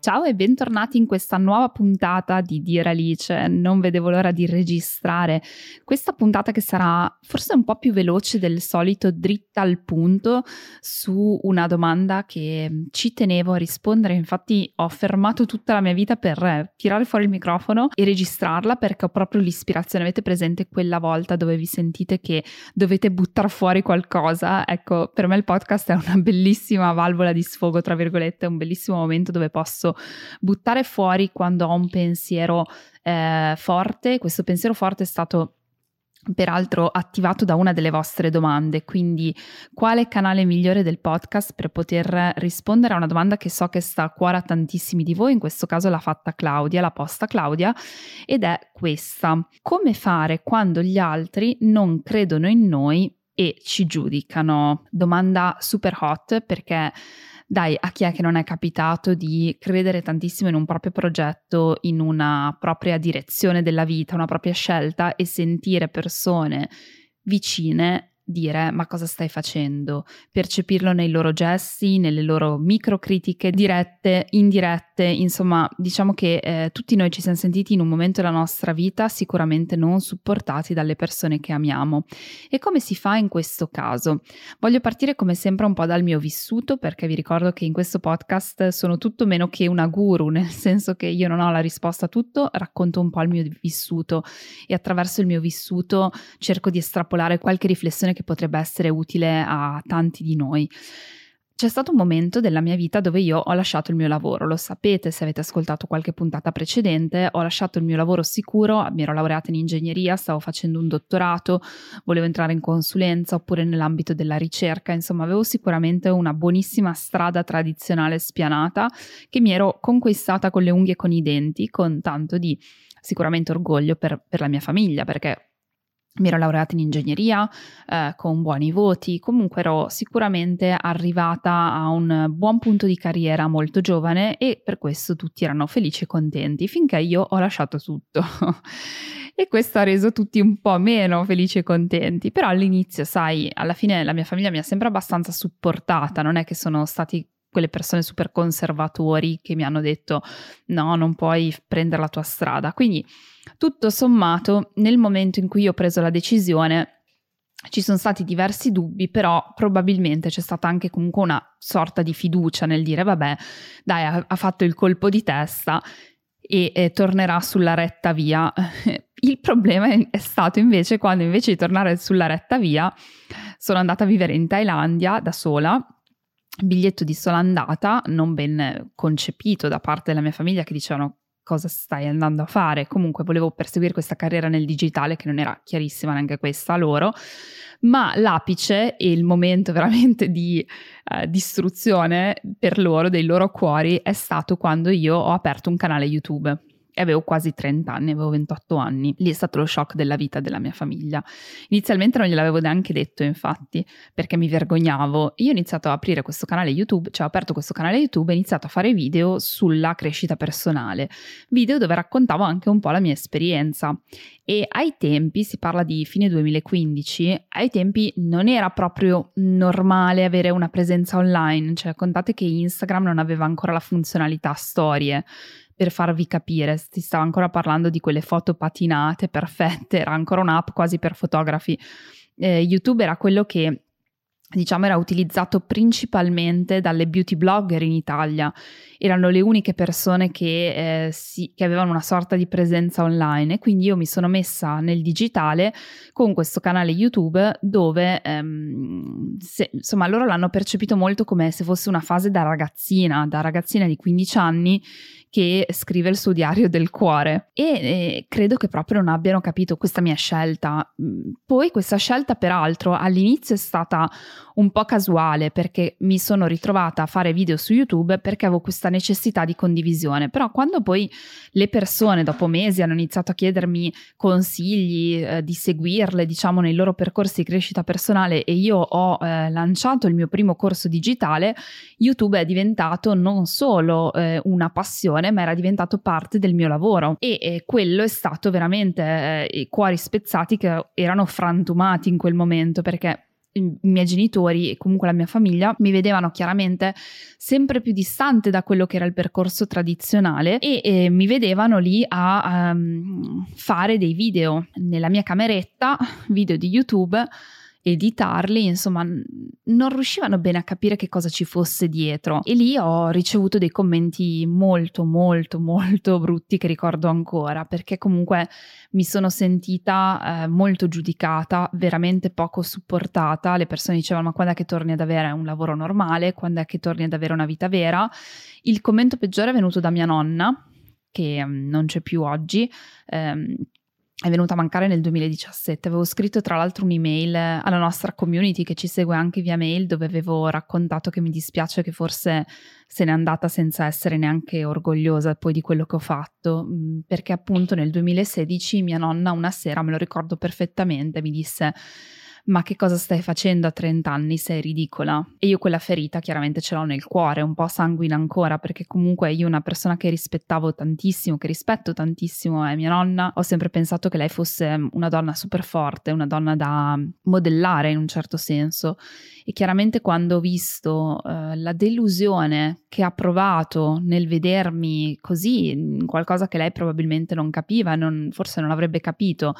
Ciao e bentornati in questa nuova puntata di Dire Alice. Non vedevo l'ora di registrare questa puntata che sarà forse un po' più veloce del solito, dritta al punto su una domanda che ci tenevo a rispondere. Infatti ho fermato tutta la mia vita per tirare fuori il microfono e registrarla perché ho proprio l'ispirazione. Avete presente quella volta dove vi sentite che dovete buttare fuori qualcosa? Ecco, per me il podcast è una bellissima valvola di sfogo, tra virgolette, un bellissimo momento dove posso buttare fuori quando ho un pensiero eh, forte. Questo pensiero forte è stato peraltro attivato da una delle vostre domande, quindi quale canale migliore del podcast per poter rispondere a una domanda che so che sta a cuore a tantissimi di voi, in questo caso l'ha fatta Claudia, la posta Claudia, ed è questa. Come fare quando gli altri non credono in noi e ci giudicano? Domanda super hot perché dai, a chi è che non è capitato di credere tantissimo in un proprio progetto, in una propria direzione della vita, una propria scelta e sentire persone vicine dire ma cosa stai facendo, percepirlo nei loro gesti, nelle loro microcritiche dirette, indirette, insomma diciamo che eh, tutti noi ci siamo sentiti in un momento della nostra vita sicuramente non supportati dalle persone che amiamo. E come si fa in questo caso? Voglio partire come sempre un po' dal mio vissuto perché vi ricordo che in questo podcast sono tutto meno che una guru, nel senso che io non ho la risposta a tutto, racconto un po' il mio vissuto e attraverso il mio vissuto cerco di estrapolare qualche riflessione che potrebbe essere utile a tanti di noi. C'è stato un momento della mia vita dove io ho lasciato il mio lavoro, lo sapete se avete ascoltato qualche puntata precedente, ho lasciato il mio lavoro sicuro, mi ero laureata in ingegneria, stavo facendo un dottorato, volevo entrare in consulenza oppure nell'ambito della ricerca, insomma avevo sicuramente una buonissima strada tradizionale spianata che mi ero conquistata con le unghie e con i denti, con tanto di sicuramente orgoglio per, per la mia famiglia, perché mi ero laureata in ingegneria eh, con buoni voti, comunque ero sicuramente arrivata a un buon punto di carriera molto giovane e per questo tutti erano felici e contenti, finché io ho lasciato tutto. e questo ha reso tutti un po' meno felici e contenti, però all'inizio, sai, alla fine la mia famiglia mi ha sempre abbastanza supportata, non è che sono stati quelle persone super conservatori che mi hanno detto no, non puoi prendere la tua strada. Quindi tutto sommato, nel momento in cui ho preso la decisione, ci sono stati diversi dubbi, però probabilmente c'è stata anche comunque una sorta di fiducia nel dire vabbè, dai, ha, ha fatto il colpo di testa e, e tornerà sulla retta via. Il problema è stato invece quando invece di tornare sulla retta via sono andata a vivere in Thailandia da sola biglietto di sola andata non ben concepito da parte della mia famiglia che dicevano cosa stai andando a fare. Comunque volevo perseguire questa carriera nel digitale che non era chiarissima neanche questa a loro, ma l'apice e il momento veramente di uh, distruzione per loro, dei loro cuori, è stato quando io ho aperto un canale YouTube e avevo quasi 30 anni, avevo 28 anni. Lì è stato lo shock della vita della mia famiglia. Inizialmente non gliel'avevo neanche detto, infatti, perché mi vergognavo. Io ho iniziato a aprire questo canale YouTube, cioè ho aperto questo canale YouTube e ho iniziato a fare video sulla crescita personale, video dove raccontavo anche un po' la mia esperienza. E ai tempi, si parla di fine 2015, ai tempi non era proprio normale avere una presenza online, cioè contate che Instagram non aveva ancora la funzionalità storie per farvi capire, si stava ancora parlando di quelle foto patinate perfette, era ancora un'app quasi per fotografi. Eh, YouTube era quello che diciamo era utilizzato principalmente dalle beauty blogger in Italia. Erano le uniche persone che, eh, si, che, avevano una sorta di presenza online e quindi io mi sono messa nel digitale con questo canale YouTube dove ehm, se, insomma loro l'hanno percepito molto come se fosse una fase da ragazzina, da ragazzina di 15 anni che scrive il suo diario del cuore e eh, credo che proprio non abbiano capito questa mia scelta. Mm, poi questa scelta peraltro all'inizio è stata un po' casuale perché mi sono ritrovata a fare video su YouTube perché avevo questa necessità di condivisione, però quando poi le persone dopo mesi hanno iniziato a chiedermi consigli eh, di seguirle, diciamo, nei loro percorsi di crescita personale e io ho eh, lanciato il mio primo corso digitale, YouTube è diventato non solo eh, una passione, ma era diventato parte del mio lavoro. E quello è stato veramente eh, i cuori spezzati che erano frantumati in quel momento perché i miei genitori e comunque la mia famiglia mi vedevano chiaramente sempre più distante da quello che era il percorso tradizionale e, e mi vedevano lì a um, fare dei video. Nella mia cameretta, video di YouTube editarli, insomma, non riuscivano bene a capire che cosa ci fosse dietro. E lì ho ricevuto dei commenti molto, molto, molto brutti che ricordo ancora, perché comunque mi sono sentita eh, molto giudicata, veramente poco supportata. Le persone dicevano: Ma quando è che torni ad avere un lavoro normale? Quando è che torni ad avere una vita vera? Il commento peggiore è venuto da mia nonna, che um, non c'è più oggi. Um, è venuta a mancare nel 2017. Avevo scritto tra l'altro un'email alla nostra community che ci segue anche via mail dove avevo raccontato che mi dispiace che forse se n'è andata senza essere neanche orgogliosa poi di quello che ho fatto, mm, perché appunto nel 2016 mia nonna una sera, me lo ricordo perfettamente, mi disse ma che cosa stai facendo a 30 anni? Sei ridicola. E io quella ferita chiaramente ce l'ho nel cuore, un po' sanguina ancora, perché comunque io una persona che rispettavo tantissimo, che rispetto tantissimo è mia nonna, ho sempre pensato che lei fosse una donna super forte, una donna da modellare in un certo senso. E chiaramente quando ho visto uh, la delusione che ha provato nel vedermi così, in qualcosa che lei probabilmente non capiva, non, forse non avrebbe capito,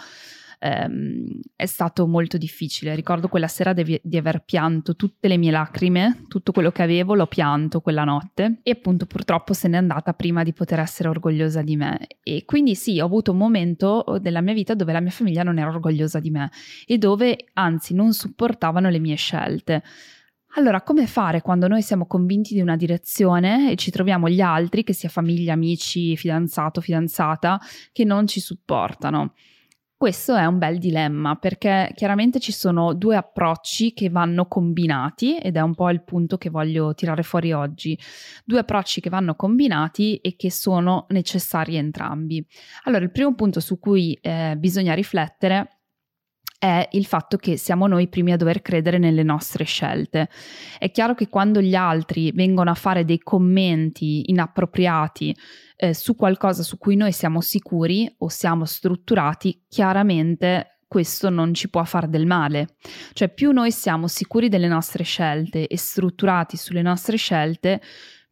ehm, è stato molto difficile. Ricordo quella sera di, di, aver pianto tutte le mie lacrime, tutto quello che avevo l'ho pianto quella notte e appunto purtroppo se n'è andata prima di poter essere orgogliosa di me. E quindi sì, ho avuto un momento della mia vita dove la mia famiglia non era orgogliosa di me e dove anzi non supportavano le mie scelte. Allora, come fare quando noi siamo convinti di una direzione e ci troviamo gli altri, che sia famiglia, amici, fidanzato, fidanzata, che non ci supportano? Questo è un bel dilemma perché chiaramente ci sono due approcci che vanno combinati ed è un po' il punto che voglio tirare fuori oggi. Due approcci che vanno combinati e che sono necessari entrambi. Allora, il primo punto su cui eh, bisogna riflettere è il fatto che siamo noi primi a dover credere nelle nostre scelte. È chiaro che quando gli altri vengono a fare dei commenti inappropriati eh, su qualcosa su cui noi siamo sicuri o siamo strutturati, chiaramente questo non ci può far del male. Cioè più noi siamo sicuri delle nostre scelte e strutturati sulle nostre scelte,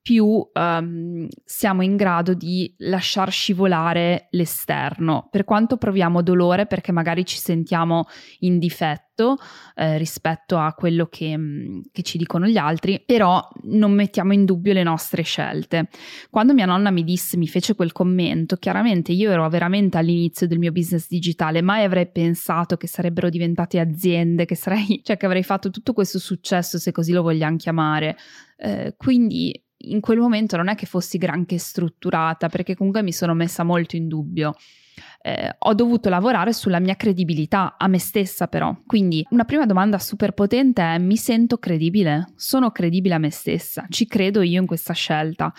più um, siamo in grado di lasciar scivolare l'esterno, per quanto proviamo dolore perché magari ci sentiamo in difetto eh, rispetto a quello che, mm, che, ci dicono gli altri, però non mettiamo in dubbio le nostre scelte. Quando mia nonna mi disse, mi fece quel commento, chiaramente io ero veramente all'inizio del mio business digitale, mai avrei pensato che sarebbero diventate aziende, che sarei, cioè che avrei fatto tutto questo successo, se così lo vogliamo chiamare. Eh, quindi in quel momento non è che fossi granché strutturata, perché comunque mi sono messa molto in dubbio. Eh, ho dovuto lavorare sulla mia credibilità, a me stessa però. Quindi una prima domanda super potente è mi sento credibile? Sono credibile a me stessa? Ci credo io in questa scelta?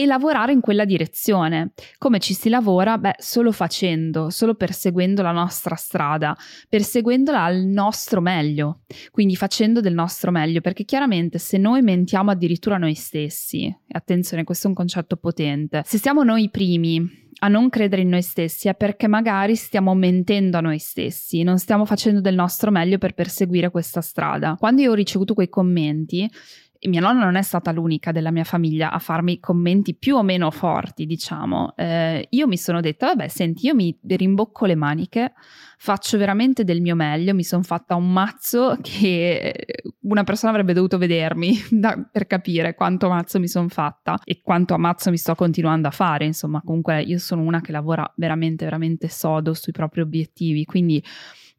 E lavorare in quella direzione. Come ci si lavora? Beh, solo facendo, solo perseguendo la nostra strada, perseguendola al nostro meglio, quindi facendo del nostro meglio, perché chiaramente se noi mentiamo addirittura noi stessi, attenzione, questo è un concetto potente, se siamo noi i primi a non credere in noi stessi è perché magari stiamo mentendo a noi stessi, non stiamo facendo del nostro meglio per perseguire questa strada. Quando io ho ricevuto quei commenti, e mia nonna non è stata l'unica della mia famiglia a farmi commenti più o meno forti, diciamo. Eh, io mi sono detta, vabbè, senti, io mi rimbocco le maniche, faccio veramente del mio meglio, mi sono fatta un mazzo che una persona avrebbe dovuto vedermi da, per capire quanto mazzo mi sono fatta e quanto ammazzo mi sto continuando a fare. Insomma, comunque io sono una che lavora veramente, veramente sodo sui propri obiettivi, quindi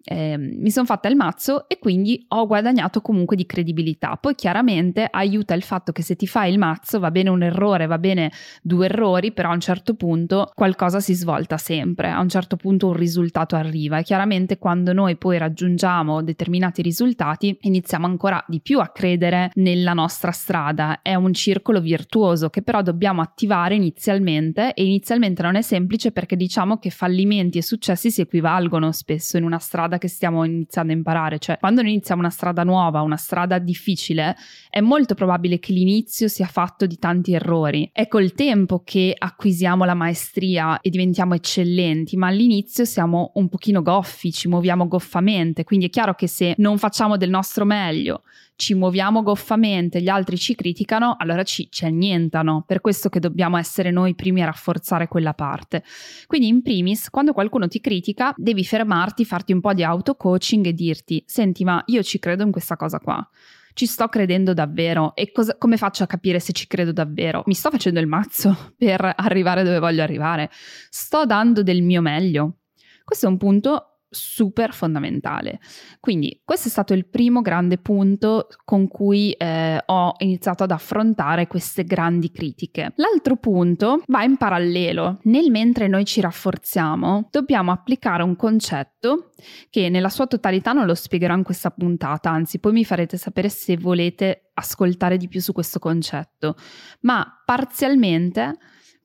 eh, mi sono fatta il mazzo e quindi ho guadagnato comunque di credibilità. Poi chiaramente aiuta il fatto che se ti fai il mazzo va bene un errore, va bene due errori, però a un certo punto qualcosa si svolta sempre, a un certo punto un risultato arriva e chiaramente quando noi poi raggiungiamo determinati risultati iniziamo ancora di più a credere nella nostra strada. È un circolo virtuoso che però dobbiamo attivare inizialmente e inizialmente non è semplice perché diciamo che fallimenti e successi si equivalgono spesso in una strada che stiamo iniziando a imparare, cioè quando noi iniziamo una strada nuova, una strada difficile, è molto probabile che l'inizio sia fatto di tanti errori. È col tempo che acquisiamo la maestria e diventiamo eccellenti, ma all'inizio siamo un pochino goffi, ci muoviamo goffamente, quindi è chiaro che se non facciamo del nostro meglio, ci muoviamo goffamente, gli altri ci criticano, allora ci, ci annientano. Per questo che dobbiamo essere noi primi a rafforzare quella parte. Quindi, in primis, quando qualcuno ti critica, devi fermarti, farti un po' di auto-coaching e dirti: Senti, ma io ci credo in questa cosa qua ci sto credendo davvero e cosa, come faccio a capire se ci credo davvero? Mi sto facendo il mazzo per arrivare dove voglio arrivare, sto dando del mio meglio. Questo è un punto super fondamentale. Quindi questo è stato il primo grande punto con cui eh, ho iniziato ad affrontare queste grandi critiche. L'altro punto va in parallelo. Nel mentre noi ci rafforziamo, dobbiamo applicare un concetto che nella sua totalità non lo spiegherò in questa puntata, anzi poi mi farete sapere se volete ascoltare di più su questo concetto, ma parzialmente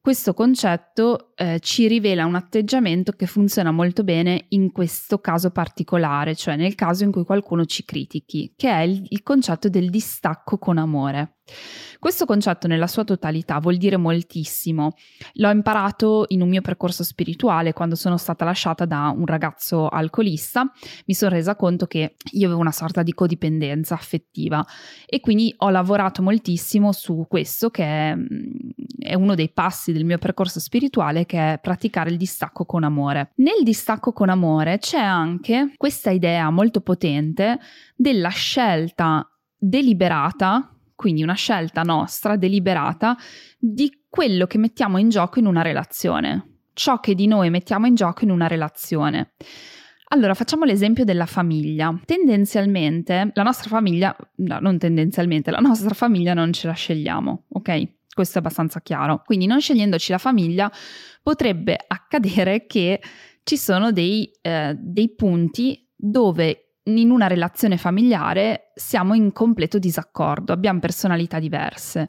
questo concetto eh, ci rivela un atteggiamento che funziona molto bene in questo caso particolare, cioè nel caso in cui qualcuno ci critichi, che è il, il concetto del distacco con amore. Questo concetto nella sua totalità vuol dire moltissimo. L'ho imparato in un mio percorso spirituale quando sono stata lasciata da un ragazzo alcolista. Mi sono resa conto che io avevo una sorta di codipendenza affettiva e quindi ho lavorato moltissimo su questo che è, è uno dei passi del mio percorso spirituale che è praticare il distacco con amore. Nel distacco con amore c'è anche questa idea molto potente della scelta deliberata quindi una scelta nostra, deliberata, di quello che mettiamo in gioco in una relazione, ciò che di noi mettiamo in gioco in una relazione. Allora, facciamo l'esempio della famiglia. Tendenzialmente, la nostra famiglia, no, non tendenzialmente, la nostra famiglia non ce la scegliamo, ok? Questo è abbastanza chiaro. Quindi non scegliendoci la famiglia potrebbe accadere che ci sono dei, eh, dei punti dove in una relazione familiare siamo in completo disaccordo, abbiamo personalità diverse.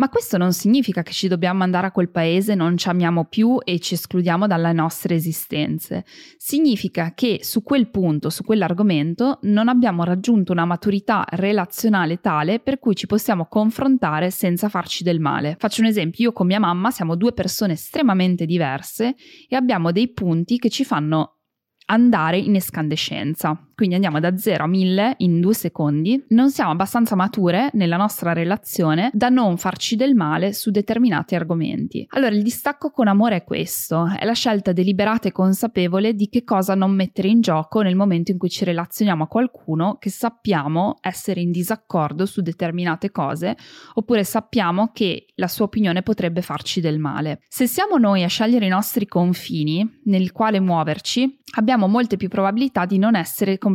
Ma questo non significa che ci dobbiamo andare a quel paese, non ci amiamo più e ci escludiamo dalle nostre esistenze. Significa che su quel punto, su quell'argomento, non abbiamo raggiunto una maturità relazionale tale per cui ci possiamo confrontare senza farci del male. Faccio un esempio, io con mia mamma siamo due persone estremamente diverse e abbiamo dei punti che ci fanno andare in escandescenza. Quindi andiamo da 0 a 1000 in due secondi. Non siamo abbastanza mature nella nostra relazione da non farci del male su determinati argomenti. Allora il distacco con amore è questo, è la scelta deliberata e consapevole di che cosa non mettere in gioco nel momento in cui ci relazioniamo a qualcuno che sappiamo essere in disaccordo su determinate cose oppure sappiamo che la sua opinione potrebbe farci del male. Se siamo noi a scegliere i nostri confini nel quale muoverci, abbiamo molte più probabilità di non essere completamente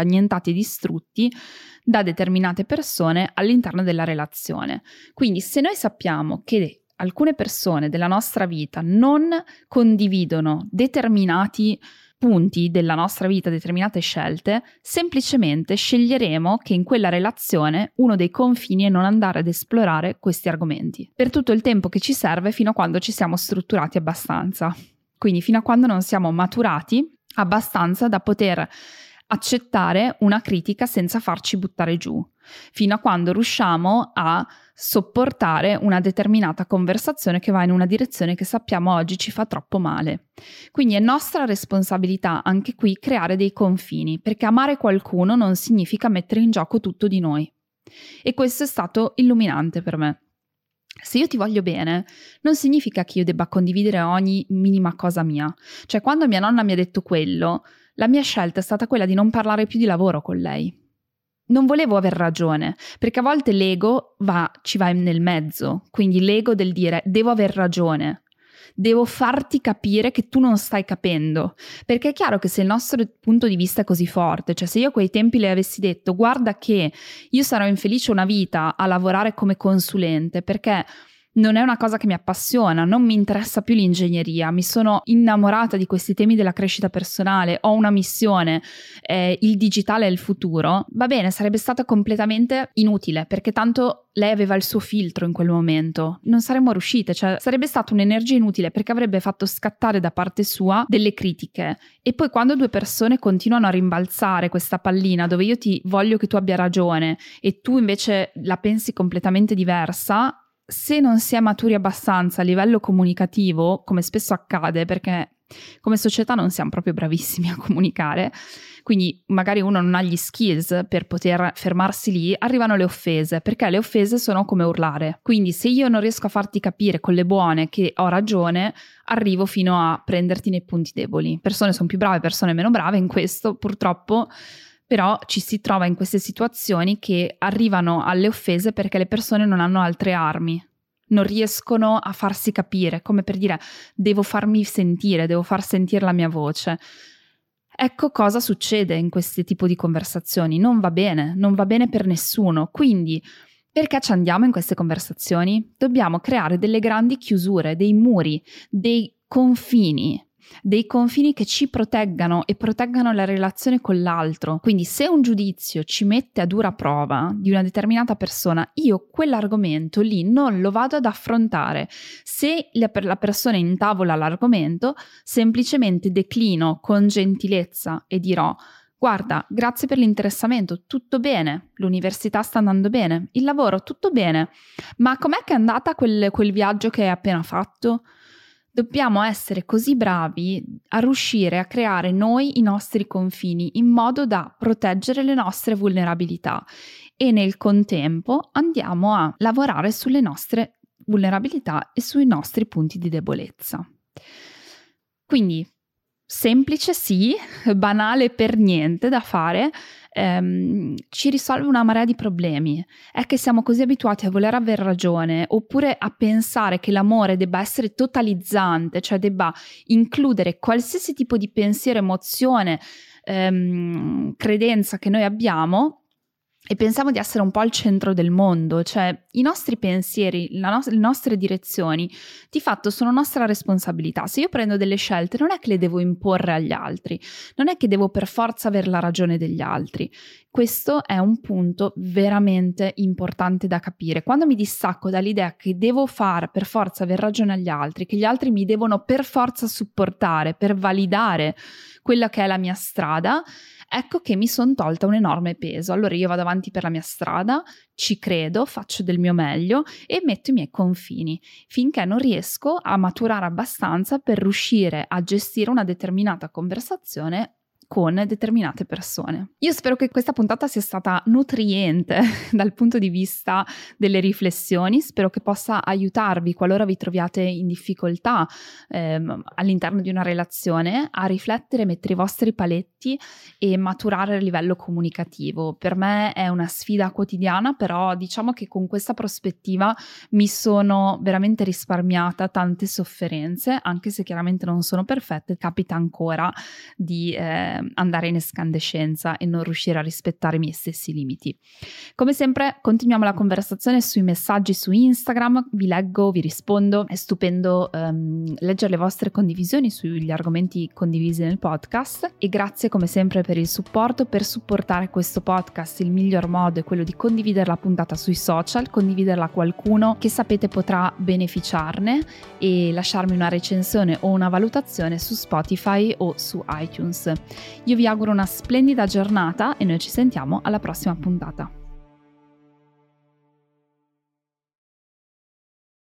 annientati e distrutti da determinate persone all'interno della relazione. Quindi se noi sappiamo che alcune persone della nostra vita non condividono determinati punti della nostra vita, determinate scelte, semplicemente sceglieremo che in quella relazione uno dei confini è non andare ad esplorare questi argomenti per tutto il tempo che ci serve fino a quando ci siamo strutturati abbastanza. Quindi fino a quando non siamo maturati abbastanza da poter accettare una critica senza farci buttare giù, fino a quando riusciamo a sopportare una determinata conversazione che va in una direzione che sappiamo oggi ci fa troppo male. Quindi è nostra responsabilità anche qui creare dei confini, perché amare qualcuno non significa mettere in gioco tutto di noi. E questo è stato illuminante per me. Se io ti voglio bene, non significa che io debba condividere ogni minima cosa mia. Cioè, quando mia nonna mi ha detto quello, la mia scelta è stata quella di non parlare più di lavoro con lei. Non volevo aver ragione, perché a volte l'ego va, ci va nel mezzo, quindi l'ego del dire devo aver ragione. devo farti capire che tu non stai capendo. Perché è chiaro che se il nostro punto di vista è così forte, cioè se io a quei tempi le avessi detto guarda che io sarò infelice una vita a lavorare come consulente perché non è una cosa che mi appassiona, non mi interessa più l'ingegneria, mi sono innamorata di questi temi della crescita personale, ho una missione, eh, il digitale è il futuro, va bene, sarebbe stata completamente inutile perché tanto lei aveva il suo filtro in quel momento, non saremmo riuscite, cioè sarebbe stata un'energia inutile perché avrebbe fatto scattare da parte sua delle critiche. E poi quando due persone continuano a rimbalzare questa pallina dove io ti voglio che tu abbia ragione e tu invece la pensi completamente diversa, se non si è maturi abbastanza a livello comunicativo, come spesso accade, perché come società non siamo proprio bravissimi a comunicare, quindi magari uno non ha gli skills per poter fermarsi lì, arrivano le offese, perché le offese sono come urlare. Quindi se io non riesco a farti capire con le buone che ho ragione, arrivo fino a prenderti nei punti deboli. Persone sono più brave, persone meno brave in questo, purtroppo però ci si trova in queste situazioni che arrivano alle offese perché le persone non hanno altre armi, non riescono a farsi capire, come per dire devo farmi sentire, devo far sentire la mia voce. Ecco cosa succede in questi tipi di conversazioni, non va bene, non va bene per nessuno, quindi perché ci andiamo in queste conversazioni? Dobbiamo creare delle grandi chiusure, dei muri, dei confini dei confini che ci proteggano e proteggano la relazione con l'altro. Quindi se un giudizio ci mette a dura prova di una determinata persona, io quell'argomento lì non lo vado ad affrontare. Se la persona intavola l'argomento, semplicemente declino con gentilezza e dirò Guarda, grazie per l'interessamento, tutto bene, l'università sta andando bene, il lavoro tutto bene, ma com'è che è andata quel, quel viaggio che hai appena fatto? Dobbiamo essere così bravi a riuscire a creare noi i nostri confini in modo da proteggere le nostre vulnerabilità e nel contempo andiamo a lavorare sulle nostre vulnerabilità e sui nostri punti di debolezza. Quindi semplice sì, banale per niente da fare, ehm, ci risolve una marea di problemi. È che siamo così abituati a voler aver ragione oppure a pensare che l'amore debba essere totalizzante, cioè debba includere qualsiasi tipo di pensiero, emozione, ehm, credenza che noi abbiamo e pensiamo di essere un po' al centro del mondo, cioè i nostri pensieri, no- le nostre direzioni, di fatto sono nostra responsabilità. Se io prendo delle scelte non è che le devo imporre agli altri, non è che devo per forza avere la ragione degli altri. Questo è un punto veramente importante da capire. Quando mi distacco dall'idea che devo fare per forza aver ragione agli altri, che gli altri mi devono per forza supportare, per validare quella che è la mia strada, ecco che mi sono tolta un enorme peso. Allora io vado avanti per la mia strada, ci credo, faccio del mio meglio e metto i miei confini finché non riesco a maturare abbastanza per riuscire a gestire una determinata conversazione con determinate persone. Io spero che questa puntata sia stata nutriente dal punto di vista delle riflessioni, spero che possa aiutarvi qualora vi troviate in difficoltà ehm, all'interno di una relazione a riflettere, mettere i vostri paletti e maturare a livello comunicativo. Per me è una sfida quotidiana, però diciamo che con questa prospettiva mi sono veramente risparmiata tante sofferenze, anche se chiaramente non sono perfette, capita ancora di eh, andare in escandescenza e non riuscire a rispettare i miei stessi limiti. Come sempre continuiamo la conversazione sui messaggi su Instagram, vi leggo, vi rispondo, è stupendo um, leggere le vostre condivisioni sugli argomenti condivisi nel podcast e grazie come sempre per il supporto, per supportare questo podcast il miglior modo è quello di condividere la puntata sui social, condividerla a qualcuno che sapete potrà beneficiarne e lasciarmi una recensione o una valutazione su Spotify o su iTunes. Io vi auguro una splendida giornata e noi ci sentiamo alla prossima puntata.